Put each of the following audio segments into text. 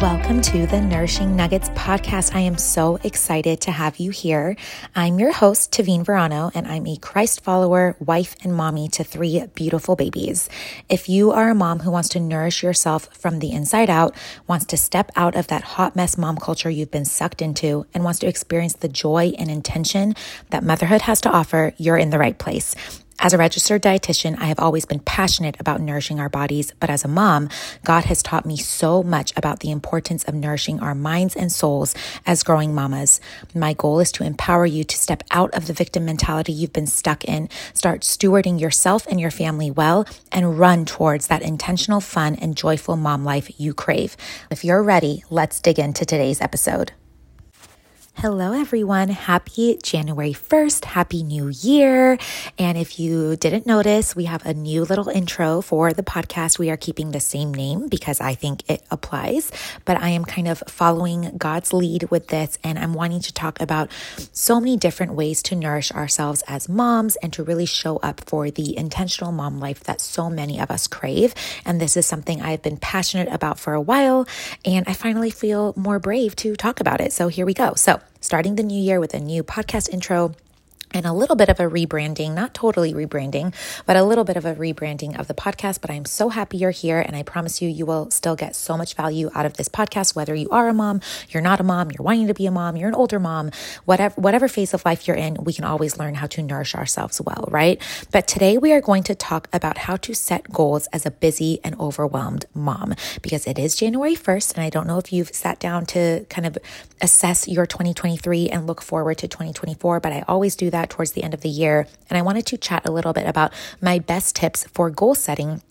Welcome to the Nourishing Nuggets podcast. I am so excited to have you here. I'm your host, Tavine Verano, and I'm a Christ follower, wife, and mommy to three beautiful babies. If you are a mom who wants to nourish yourself from the inside out, wants to step out of that hot mess mom culture you've been sucked into, and wants to experience the joy and intention that motherhood has to offer, you're in the right place. As a registered dietitian, I have always been passionate about nourishing our bodies, but as a mom, God has taught me so much about the importance of nourishing our minds and souls as growing mamas. My goal is to empower you to step out of the victim mentality you've been stuck in, start stewarding yourself and your family well, and run towards that intentional, fun, and joyful mom life you crave. If you're ready, let's dig into today's episode. Hello, everyone. Happy January 1st. Happy New Year. And if you didn't notice, we have a new little intro for the podcast. We are keeping the same name because I think it applies, but I am kind of following God's lead with this. And I'm wanting to talk about so many different ways to nourish ourselves as moms and to really show up for the intentional mom life that so many of us crave. And this is something I've been passionate about for a while. And I finally feel more brave to talk about it. So here we go. So, starting the new year with a new podcast intro and a little bit of a rebranding, not totally rebranding, but a little bit of a rebranding of the podcast. But I'm so happy you're here. And I promise you, you will still get so much value out of this podcast, whether you are a mom, you're not a mom, you're wanting to be a mom, you're an older mom, whatever, whatever phase of life you're in, we can always learn how to nourish ourselves well, right? But today we are going to talk about how to set goals as a busy and overwhelmed mom because it is January 1st. And I don't know if you've sat down to kind of assess your 2023 and look forward to 2024, but I always do that that towards the end of the year. And I wanted to chat a little bit about my best tips for goal setting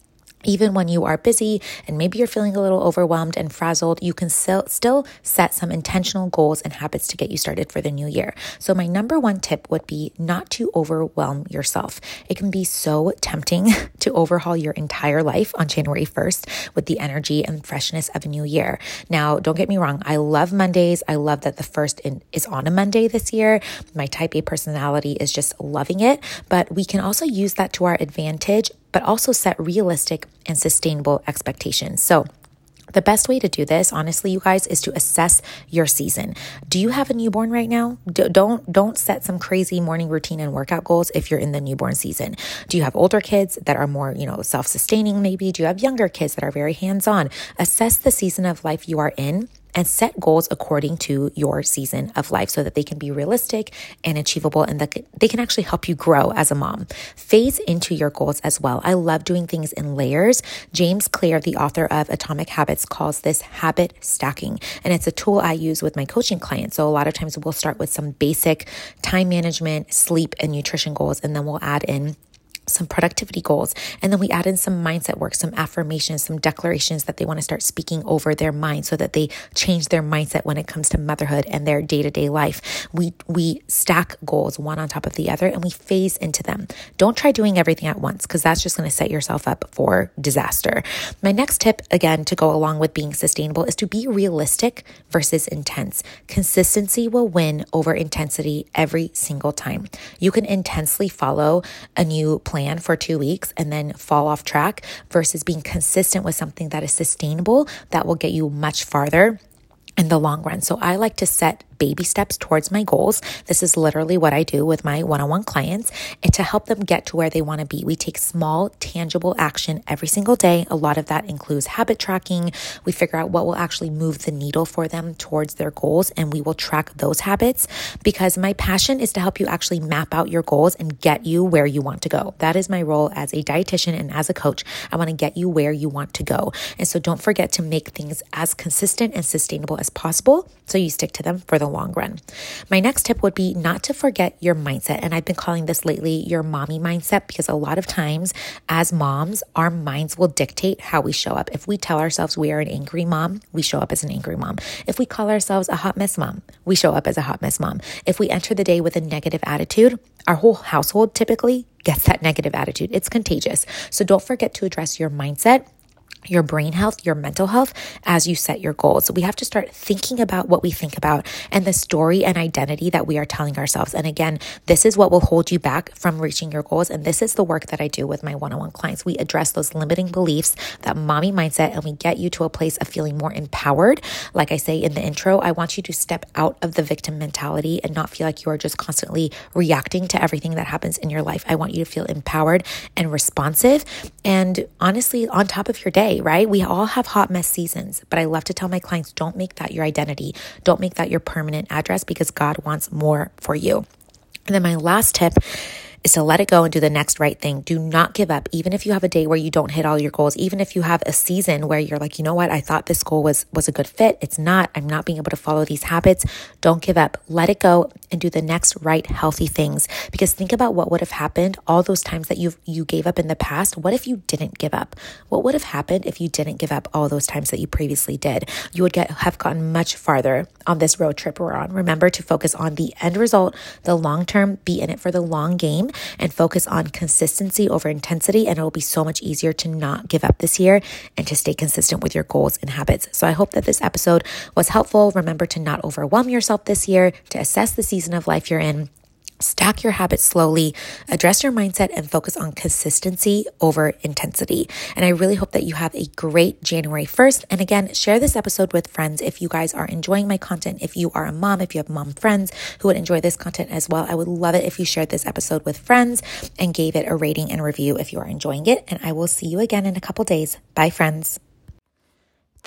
even when you are busy and maybe you're feeling a little overwhelmed and frazzled, you can still, still set some intentional goals and habits to get you started for the new year. So, my number one tip would be not to overwhelm yourself. It can be so tempting to overhaul your entire life on January 1st with the energy and freshness of a new year. Now, don't get me wrong, I love Mondays. I love that the first in, is on a Monday this year. My type A personality is just loving it, but we can also use that to our advantage but also set realistic and sustainable expectations. So, the best way to do this, honestly, you guys, is to assess your season. Do you have a newborn right now? don't don't set some crazy morning routine and workout goals if you're in the newborn season. Do you have older kids that are more, you know, self-sustaining maybe? Do you have younger kids that are very hands-on? Assess the season of life you are in and set goals according to your season of life so that they can be realistic and achievable and that they can actually help you grow as a mom. Phase into your goals as well. I love doing things in layers. James Clear, the author of Atomic Habits, calls this habit stacking. And it's a tool I use with my coaching clients. So a lot of times we'll start with some basic time management, sleep, and nutrition goals, and then we'll add in some productivity goals. And then we add in some mindset work, some affirmations, some declarations that they want to start speaking over their mind so that they change their mindset when it comes to motherhood and their day-to-day life. We we stack goals one on top of the other and we phase into them. Don't try doing everything at once because that's just going to set yourself up for disaster. My next tip again to go along with being sustainable is to be realistic versus intense. Consistency will win over intensity every single time. You can intensely follow a new plan plan for two weeks and then fall off track versus being consistent with something that is sustainable that will get you much farther in the long run. So I like to set baby steps towards my goals. This is literally what I do with my one on one clients and to help them get to where they want to be. We take small, tangible action every single day. A lot of that includes habit tracking. We figure out what will actually move the needle for them towards their goals and we will track those habits because my passion is to help you actually map out your goals and get you where you want to go. That is my role as a dietitian and as a coach. I want to get you where you want to go. And so don't forget to make things as consistent and sustainable as possible so you stick to them for the long run. My next tip would be not to forget your mindset. And I've been calling this lately your mommy mindset because a lot of times as moms, our minds will dictate how we show up. If we tell ourselves we are an angry mom, we show up as an angry mom. If we call ourselves a hot mess mom, we show up as a hot mess mom. If we enter the day with a negative attitude, our whole household typically gets that negative attitude. It's contagious. So don't forget to address your mindset your brain health, your mental health as you set your goals. So we have to start thinking about what we think about and the story and identity that we are telling ourselves. And again, this is what will hold you back from reaching your goals. And this is the work that I do with my one on one clients. We address those limiting beliefs, that mommy mindset, and we get you to a place of feeling more empowered. Like I say in the intro, I want you to step out of the victim mentality and not feel like you are just constantly reacting to everything that happens in your life. I want you to feel empowered and responsive and honestly on top of your day right? We all have hot mess seasons, but I love to tell my clients don't make that your identity. Don't make that your permanent address because God wants more for you. And then my last tip is to let it go and do the next right thing. Do not give up. Even if you have a day where you don't hit all your goals, even if you have a season where you're like, you know what, I thought this goal was was a good fit. It's not. I'm not being able to follow these habits. Don't give up. Let it go and do the next right healthy things. Because think about what would have happened all those times that you you gave up in the past. What if you didn't give up? What would have happened if you didn't give up all those times that you previously did? You would get have gotten much farther on this road trip we're on. Remember to focus on the end result, the long term, be in it for the long game and focus on consistency over intensity. And it will be so much easier to not give up this year and to stay consistent with your goals and habits. So I hope that this episode was helpful. Remember to not overwhelm yourself this year, to assess the season of life you're in Stack your habits slowly, address your mindset, and focus on consistency over intensity. And I really hope that you have a great January 1st. And again, share this episode with friends if you guys are enjoying my content. If you are a mom, if you have mom friends who would enjoy this content as well, I would love it if you shared this episode with friends and gave it a rating and review if you are enjoying it. And I will see you again in a couple days. Bye, friends.